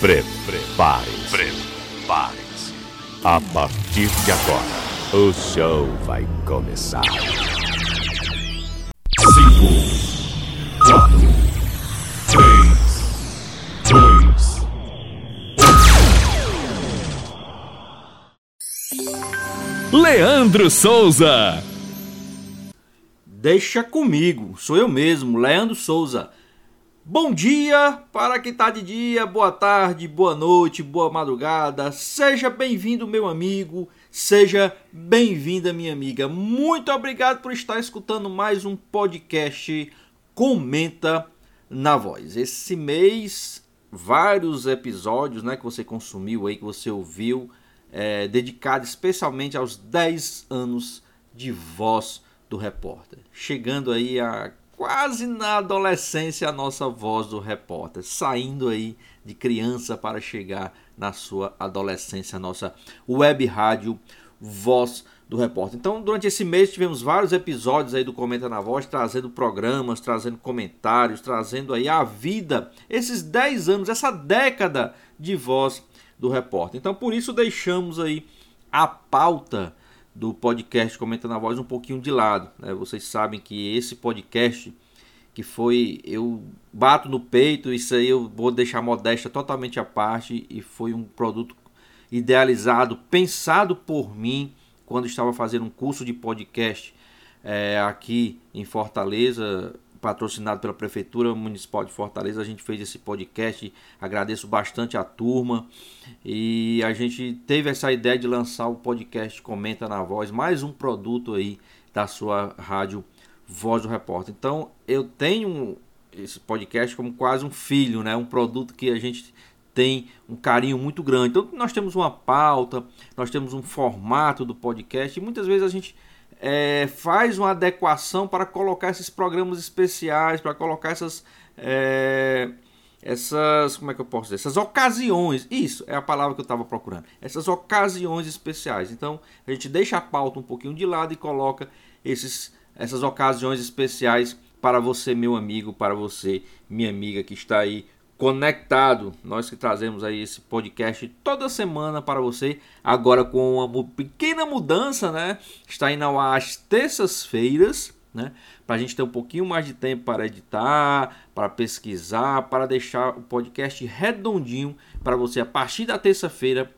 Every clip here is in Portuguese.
Prepare-se. Prepare-se. A partir de agora, o show vai começar. 5, 4, 3, 2, Leandro Souza. Deixa comigo, sou eu mesmo, Leandro Souza. Bom dia para quem está de dia, boa tarde, boa noite, boa madrugada. Seja bem-vindo, meu amigo, seja bem-vinda, minha amiga. Muito obrigado por estar escutando mais um podcast Comenta na Voz. Esse mês, vários episódios né, que você consumiu aí, que você ouviu, é, dedicado especialmente aos 10 anos de voz do repórter. Chegando aí a quase na adolescência a nossa voz do repórter, saindo aí de criança para chegar na sua adolescência, a nossa web rádio Voz do Repórter. Então, durante esse mês tivemos vários episódios aí do Comenta na Voz, trazendo programas, trazendo comentários, trazendo aí a vida, esses 10 anos, essa década de voz do repórter. Então, por isso deixamos aí a pauta do podcast Comenta na Voz um pouquinho de lado. Né? Vocês sabem que esse podcast que foi eu bato no peito, isso aí eu vou deixar modéstia totalmente à parte e foi um produto idealizado, pensado por mim quando estava fazendo um curso de podcast é, aqui em Fortaleza, patrocinado pela Prefeitura Municipal de Fortaleza. A gente fez esse podcast, agradeço bastante a turma e a gente teve essa ideia de lançar o podcast Comenta na Voz, mais um produto aí da sua rádio Voz do Repórter. Então eu tenho esse podcast como quase um filho, né? um produto que a gente tem um carinho muito grande. Então nós temos uma pauta, nós temos um formato do podcast e muitas vezes a gente é, faz uma adequação para colocar esses programas especiais, para colocar essas. É, essas. Como é que eu posso dizer? Essas ocasiões. Isso é a palavra que eu estava procurando. Essas ocasiões especiais. Então a gente deixa a pauta um pouquinho de lado e coloca esses, essas ocasiões especiais para você, meu amigo, para você, minha amiga que está aí conectado. Nós que trazemos aí esse podcast toda semana para você, agora com uma pequena mudança, né? Está indo às terças-feiras, né? Para a gente ter um pouquinho mais de tempo para editar, para pesquisar, para deixar o podcast redondinho para você a partir da terça-feira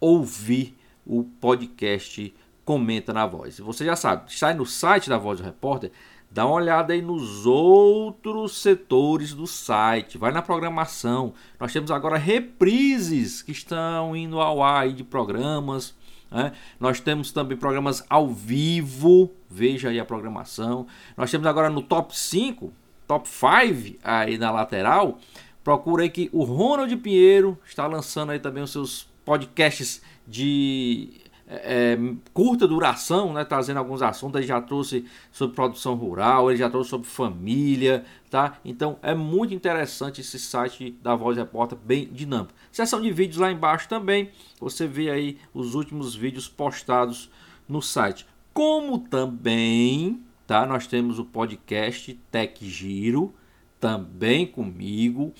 ouvir o podcast Comenta na Voz. Você já sabe, sai no site da Voz do Repórter, Dá uma olhada aí nos outros setores do site. Vai na programação. Nós temos agora reprises que estão indo ao ar de programas. Né? Nós temos também programas ao vivo. Veja aí a programação. Nós temos agora no top 5, top 5 aí na lateral. Procura aí que o Ronald Pinheiro está lançando aí também os seus podcasts de é, é, curta duração, né, trazendo alguns assuntos. Ele já trouxe sobre produção rural, ele já trouxe sobre família, tá? Então é muito interessante esse site da Voz Repórter, bem dinâmico. Seção de vídeos lá embaixo também, você vê aí os últimos vídeos postados no site. Como também, tá? Nós temos o podcast Tech Giro, também comigo.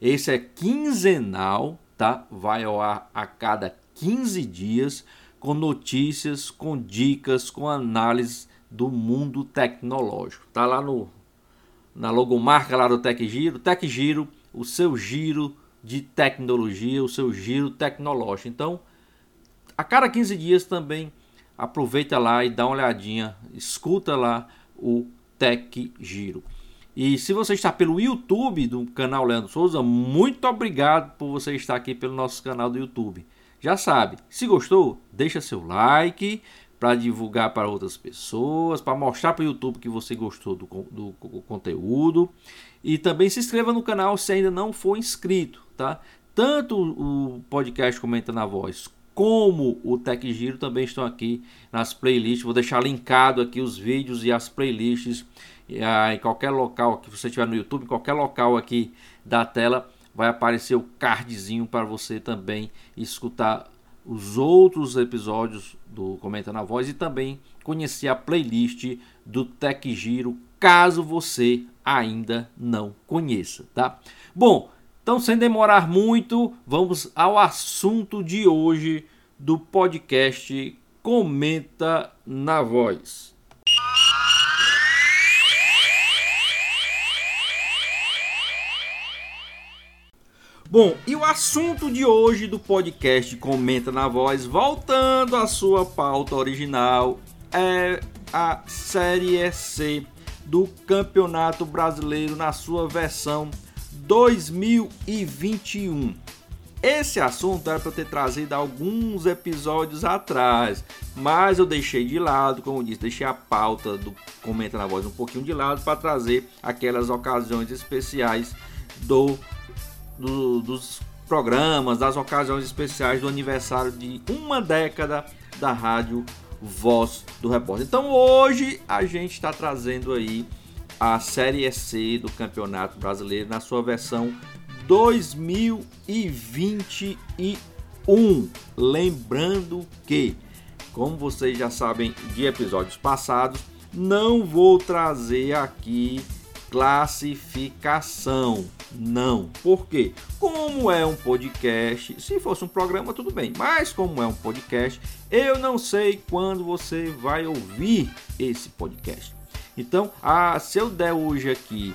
Esse é quinzenal, tá? Vai ao ar a cada 15 dias com notícias, com dicas, com análise do mundo tecnológico. Tá lá no na logomarca lá do Tec Giro, Tec Giro, o seu giro de tecnologia, o seu giro tecnológico. Então, a cada 15 dias também aproveita lá e dá uma olhadinha, escuta lá o Tec Giro. E se você está pelo YouTube do canal Leandro Souza, muito obrigado por você estar aqui pelo nosso canal do YouTube. Já sabe, se gostou, deixa seu like para divulgar para outras pessoas, para mostrar para o YouTube que você gostou do, do, do, conteúdo. E também se inscreva no canal se ainda não for inscrito, tá? Tanto o podcast Comenta na Voz como o Tech Giro também estão aqui nas playlists. Vou deixar linkado aqui os vídeos e as playlists ah, em qualquer local que você estiver no YouTube, em qualquer local aqui da tela vai aparecer o cardzinho para você também escutar os outros episódios do Comenta na Voz e também conhecer a playlist do Tech Giro, caso você ainda não conheça, tá? Bom, Então, sem demorar muito, vamos ao assunto de hoje do podcast Comenta na Voz. Bom, e o assunto de hoje do podcast Comenta na Voz, voltando à sua pauta original, é a Série C do Campeonato Brasileiro na sua versão 2021. Esse assunto era para ter trazido alguns episódios atrás, mas eu deixei de lado, como disse, deixei a pauta do Comenta na Voz um pouquinho de lado para trazer aquelas ocasiões especiais do do, dos programas, das ocasiões especiais do aniversário de uma década da rádio Voz do Repórter. Então hoje a gente está trazendo aí a Série C do Campeonato Brasileiro na sua versão 2021. Lembrando que, como vocês já sabem de episódios passados, não vou trazer aqui classificação. Não. Por quê? Como é um podcast, se fosse um programa, tudo bem. Mas como é um podcast, eu não sei quando você vai ouvir esse podcast. Então, a, se eu der hoje aqui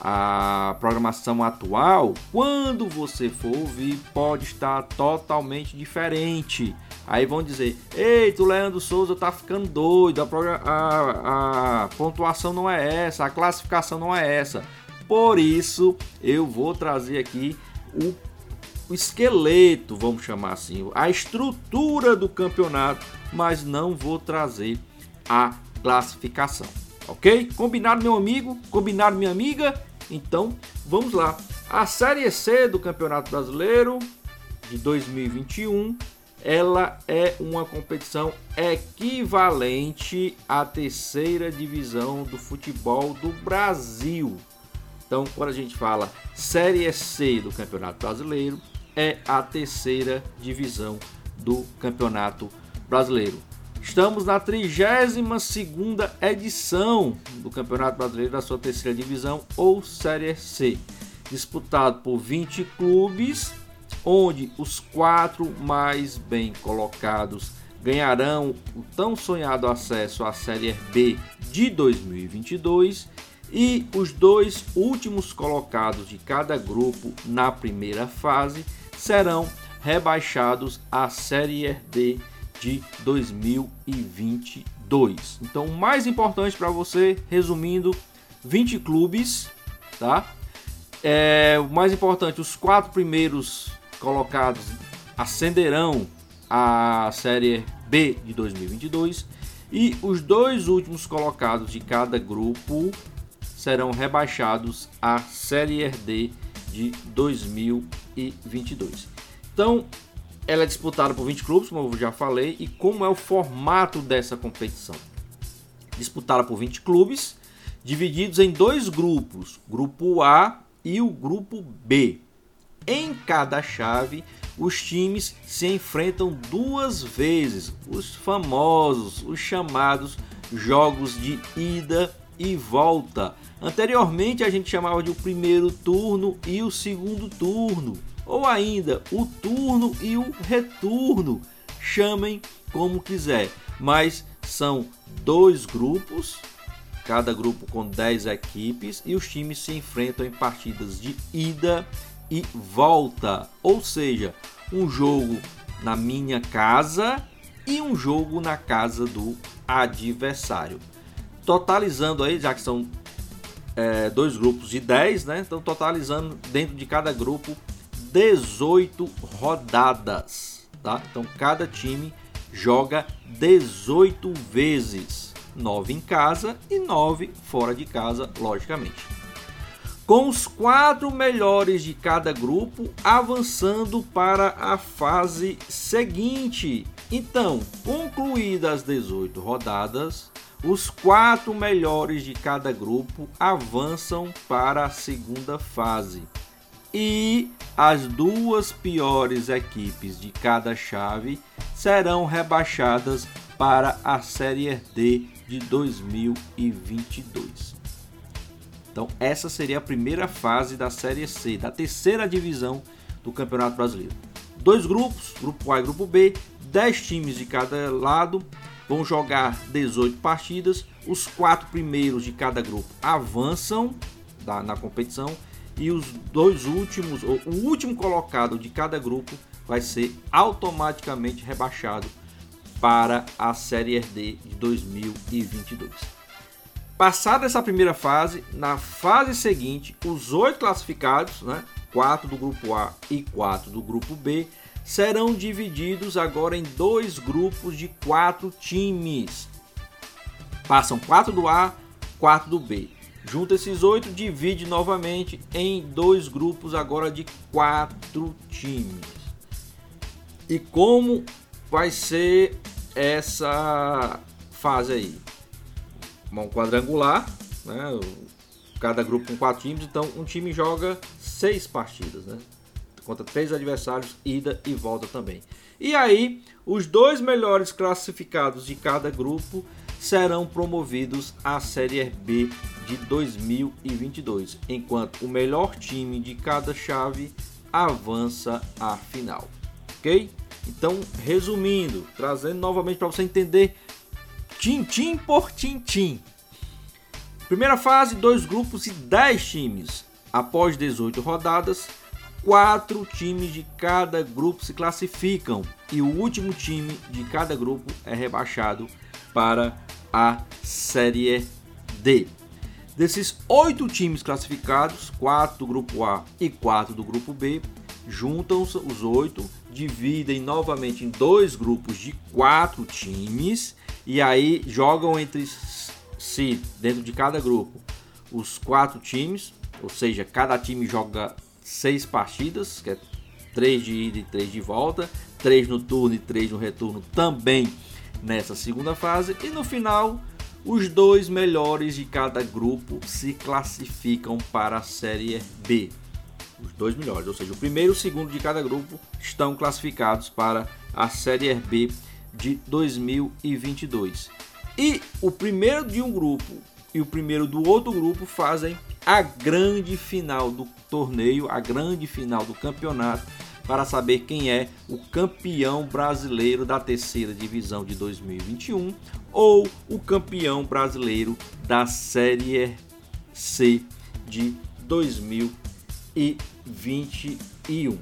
a programação atual, quando você for ouvir, pode estar totalmente diferente. Aí vão dizer: Eita, o Leandro Souza tá ficando doido, a, a, a pontuação não é essa, a classificação não é essa. Por isso, eu vou trazer aqui o, o esqueleto, vamos chamar assim, a estrutura do campeonato, mas não vou trazer a classificação. Ok? Combinado, meu amigo? Combinado, minha amiga? Então, vamos lá. A Série C do Campeonato Brasileiro de 2021 ela é uma competição equivalente à terceira divisão do futebol do Brasil. Então, quando a gente fala Série C do Campeonato Brasileiro, é a terceira divisão do Campeonato Brasileiro. Estamos na 32ª edição do Campeonato Brasileiro da sua terceira divisão ou Série C, disputado por 20 clubes, onde os quatro mais bem colocados ganharão o tão sonhado acesso à Série B de 2022 e os dois últimos colocados de cada grupo na primeira fase serão rebaixados à Série D de 2022. Então, o mais importante para você, resumindo, 20 clubes, tá? É, o mais importante, os quatro primeiros colocados ascenderão à Série B de 2022 e os dois últimos colocados de cada grupo serão rebaixados à Série D de 2022. Então, ela é disputada por 20 clubes, como eu já falei, e como é o formato dessa competição? Disputada por 20 clubes, divididos em dois grupos, grupo A e o grupo B. Em cada chave, os times se enfrentam duas vezes, os famosos, os chamados jogos de ida e volta. Anteriormente a gente chamava de o primeiro turno e o segundo turno, ou ainda o turno e o retorno. Chamem como quiser, mas são dois grupos, cada grupo com 10 equipes e os times se enfrentam em partidas de ida e volta, ou seja, um jogo na minha casa e um jogo na casa do adversário totalizando aí, já que são é, dois grupos de 10, né? Então, totalizando dentro de cada grupo 18 rodadas, tá? Então, cada time joga 18 vezes, 9 em casa e 9 fora de casa, logicamente. Com os quatro melhores de cada grupo avançando para a fase seguinte. Então, concluídas as 18 rodadas, os quatro melhores de cada grupo avançam para a segunda fase e as duas piores equipes de cada chave serão rebaixadas para a Série D de 2022. Então, essa seria a primeira fase da Série C, da terceira divisão do Campeonato Brasileiro. Dois grupos, grupo A e grupo B, 10 times de cada lado, vão jogar 18 partidas. Os quatro primeiros de cada grupo avançam na competição e os dois últimos, ou o último colocado de cada grupo vai ser automaticamente rebaixado para a Série D de 2022. Passada essa primeira fase, na fase seguinte, os oito classificados, né, quatro do grupo A e quatro do grupo B, serão divididos agora em dois grupos de quatro times. Passam quatro do A, quatro do B. Junta esses oito, divide novamente em dois grupos agora de quatro times. E como vai ser essa fase aí? Um quadrangular, né? Cada grupo com quatro times, então um time joga seis partidas, né? Contra três adversários, ida e volta também. E aí, os dois melhores classificados de cada grupo serão promovidos à Série B de 2022, enquanto o melhor time de cada chave avança à final. Ok? Então, resumindo, trazendo novamente para você entender, tintim por tintim. Primeira fase, dois grupos e 10 times. Após 18 rodadas, quatro times de cada grupo se classificam e o último time de cada grupo é rebaixado para a Série D. Desses oito times classificados, quatro do grupo A e quatro do grupo B, juntam-se os oito, dividem novamente em dois grupos de quatro times e aí jogam entre si, dentro de cada grupo, os quatro times, ou seja, cada time joga seis partidas, que é três de ida e três de volta, três no turno e três no retorno também nessa segunda fase e no final os dois melhores de cada grupo se classificam para a Série B. Os dois melhores, ou seja, o primeiro e o segundo de cada grupo estão classificados para a Série B de 2022. E o primeiro de um grupo e o primeiro do outro grupo fazem a grande final do torneio, a grande final do campeonato para saber quem é o campeão brasileiro da terceira divisão de 2021 ou o campeão brasileiro da Série C de 2021.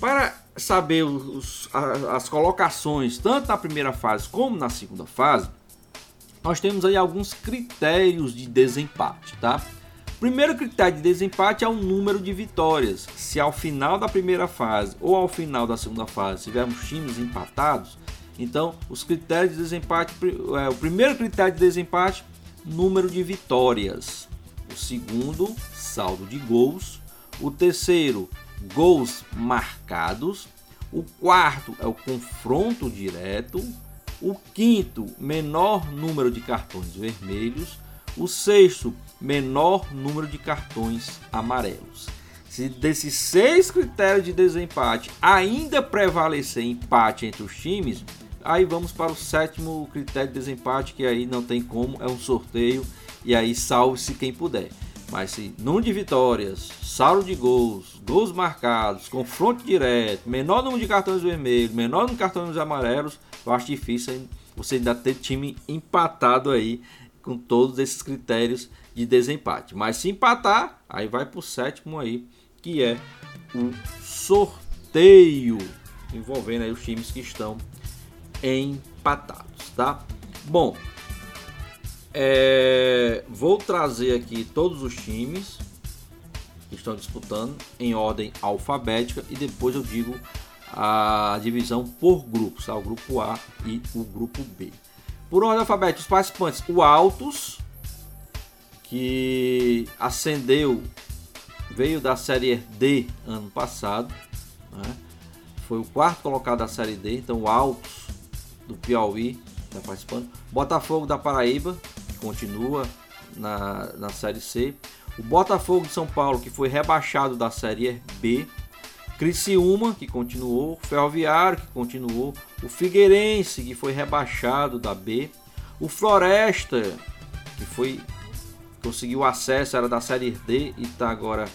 Para saber os, as colocações tanto na primeira fase como na segunda fase, nós temos aí alguns critérios de desempate, tá? Primeiro critério de desempate é o número de vitórias. Se ao final da primeira fase ou ao final da segunda fase tivermos times empatados, então os critérios de desempate, é, o primeiro critério de desempate, número de vitórias. O segundo, saldo de gols. O terceiro, gols marcados. O quarto é o confronto direto. O quinto, menor número de cartões vermelhos. O sexto, menor número de cartões amarelos. Se desses seis critérios de desempate ainda prevalecer empate entre os times, aí vamos para o sétimo critério de desempate, que aí não tem como, é um sorteio, e aí salve-se quem puder. Mas se número de vitórias, saldo de gols, gols marcados, confronto direto, menor número de cartões vermelhos, menor número de cartões amarelos, eu acho difícil você ainda ter time empatado aí com todos esses critérios de desempate. Mas se empatar, aí vai para o sétimo aí, que é o sorteio, envolvendo aí os times que estão empatados, tá? Bom, é, vou trazer aqui todos os times que estão disputando em ordem alfabética e depois eu digo a divisão por grupos, tá? o grupo A e o grupo B. Por ordem alfabética, os participantes, o Altos, que ascendeu, veio da Série D ano passado, né? foi o quarto colocado da Série D, então o Altos do Piauí está participando. Botafogo da Paraíba, continua na, na Série C. O Botafogo de São Paulo, que foi rebaixado da Série B. Criciúma, que continuou, Ferroviário, que continuou, o Figueirense, que foi rebaixado da B, o Floresta, que foi conseguiu acesso, era da Série D e está agora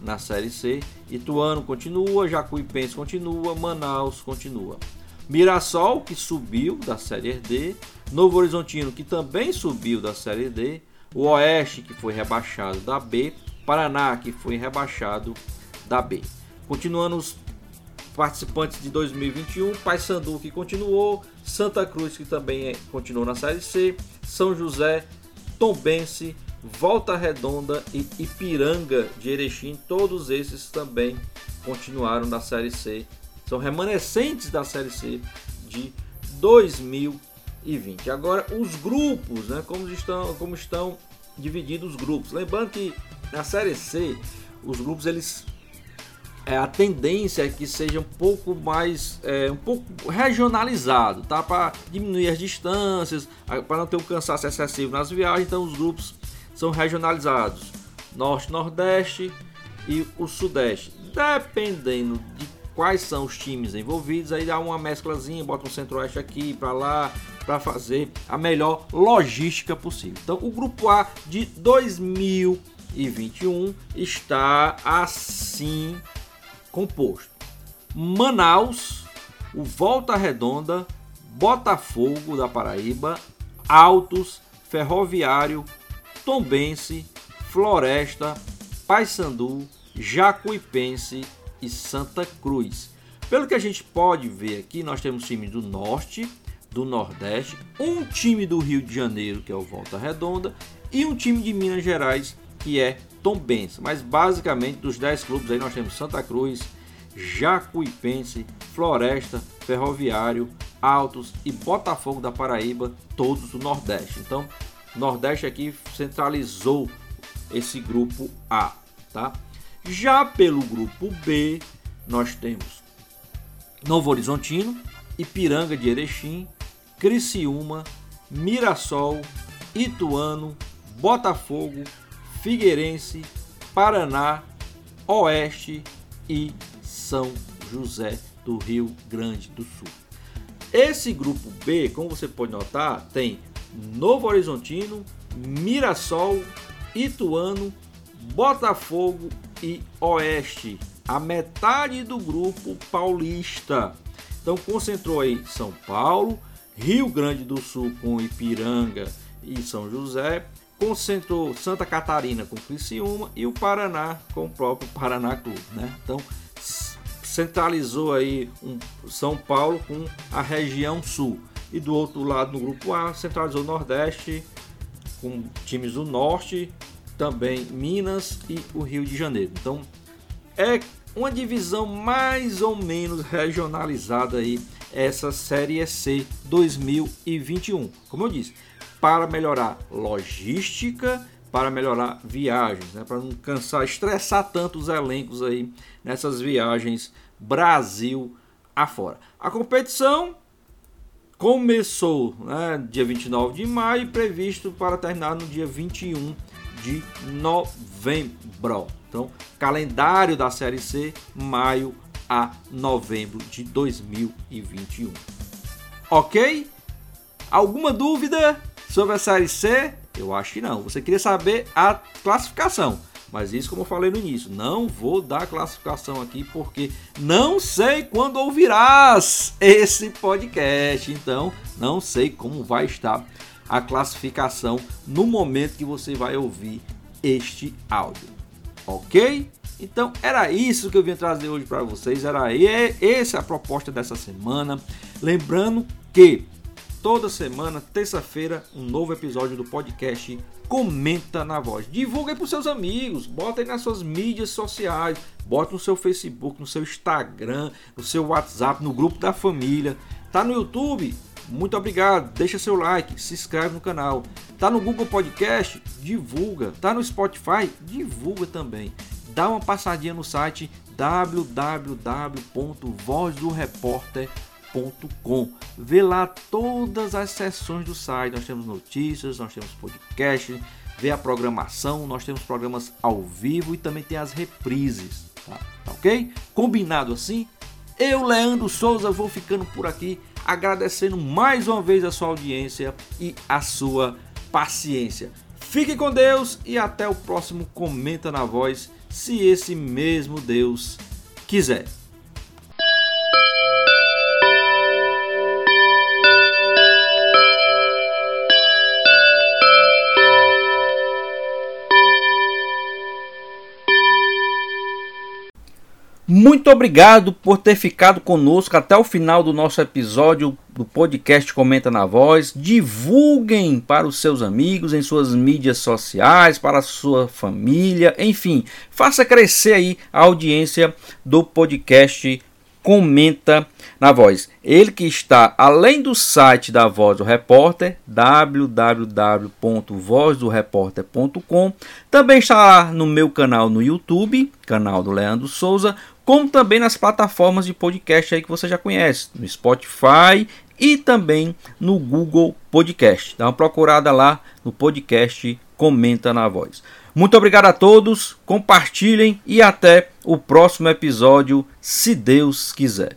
na Série C. Ituano continua, Jacuipense continua, Manaus continua. Mirassol, que subiu da Série D, Novo Horizontino, que também subiu da Série D, o Oeste, que foi rebaixado da B, Paraná, que foi rebaixado da B. Continuando os participantes de 2021, Paysandu, que continuou, Santa Cruz, que também é, continuou na Série C, São José, Tombense, Volta Redonda e Ipiranga de Erechim, todos esses também continuaram na Série C. São remanescentes da Série C de 2020. Agora os grupos, né? Como estão, como estão divididos os grupos. Lembrando que na Série C os grupos eles é, a tendência é que seja um pouco mais é, um pouco regionalizado, tá? Para diminuir as distâncias, para não ter um cansaço excessivo nas viagens, então os grupos são regionalizados: Norte, Nordeste e o Sudeste. Dependendo de quais são os times envolvidos, aí dá uma mesclazinha, bota um Centro-Oeste aqui para lá, para fazer a melhor logística possível. Então, o grupo A de 2021 está assim composto: Manaus, o Volta Redonda, Botafogo da Paraíba, Altos, Ferroviário, Tombense, Floresta, Paysandu, Jacuipense e Santa Cruz. Pelo que a gente pode ver aqui, nós temos times do Norte, do Nordeste, um time do Rio de Janeiro, que é o Volta Redonda, e um time de Minas Gerais, que é Tombense. Mas basicamente dos 10 clubes aí nós temos Santa Cruz, Jacuipense, Floresta, Ferroviário, Altos e Botafogo da Paraíba, todos do Nordeste. Então, Nordeste aqui centralizou esse grupo A, tá? Já pelo grupo B, nós temos Novo Horizontino, Ipiranga de Erechim, Criciúma, Mirassol, Ituano, Botafogo, Figueirense, Paraná, Oeste e São José do Rio Grande do Sul. Esse grupo B, como você pode notar, tem Novo Horizontino, Mirassol, Ituano, Botafogo e Oeste. A metade do grupo paulista. Então concentrou aí São Paulo, Rio Grande do Sul com Ipiranga e São José, concentrou Santa Catarina com Criciúma e o Paraná com o próprio Paraná Clube, né? Então centralizou aí um São Paulo com a região sul. E do outro lado, no grupo A, centralizou o Nordeste com times do Norte, também Minas e o Rio de Janeiro. Então é uma divisão mais ou menos regionalizada aí essa Série C 2021. Como eu disse, para melhorar logística, para melhorar viagens, né? para não cansar, estressar tanto os elencos aí nessas viagens Brasil afora. A competição começou né, dia 29 de maio, previsto para terminar no dia 21 de novembro. Então, calendário da Série C, maio a novembro de 2021. Ok? Alguma dúvida sobre a Série C? Eu acho que não. Você queria saber a classificação. Mas isso, como eu falei no início, não vou dar classificação aqui porque não sei quando ouvirás esse podcast. Então, não sei como vai estar a classificação no momento que você vai ouvir este áudio. Ok? Então, era isso que eu vim trazer hoje para vocês. Era essa a proposta dessa semana. Lembrando que toda semana, terça-feira, um novo episódio do podcast Comenta na Voz. Divulga aí para seus amigos, bota aí nas suas mídias sociais, bota no seu Facebook, no seu Instagram, no seu WhatsApp, no grupo da família. Tá no YouTube? Muito obrigado. Deixa seu like, se inscreve no canal. Tá no Google Podcast? Divulga. Tá no Spotify? Divulga também. Dá uma passadinha no site www.vozdoreporter.com com Vê lá todas as sessões do site. Nós temos notícias, nós temos podcast, vê a programação, nós temos programas ao vivo e também tem as reprises. Tá, tá ok? Combinado assim? Eu, Leandro Souza, vou ficando por aqui, agradecendo mais uma vez a sua audiência e a sua paciência. Fique com Deus e até o próximo Comenta na Voz, se esse mesmo Deus quiser. Muito obrigado por ter ficado conosco até o final do nosso episódio do podcast Comenta na Voz. Divulguem para os seus amigos em suas mídias sociais, para a sua família, enfim, faça crescer aí a audiência do podcast Comenta na Voz. Ele que está além do site da Voz do Repórter, www.vozdoreporter.com, também está no meu canal no YouTube, canal do Leandro Souza, como também nas plataformas de podcast aí que você já conhece, no Spotify e também no Google Podcast. Dá uma procurada lá no podcast Comenta na Voz. Muito obrigado a todos, compartilhem e até o próximo episódio, se Deus quiser.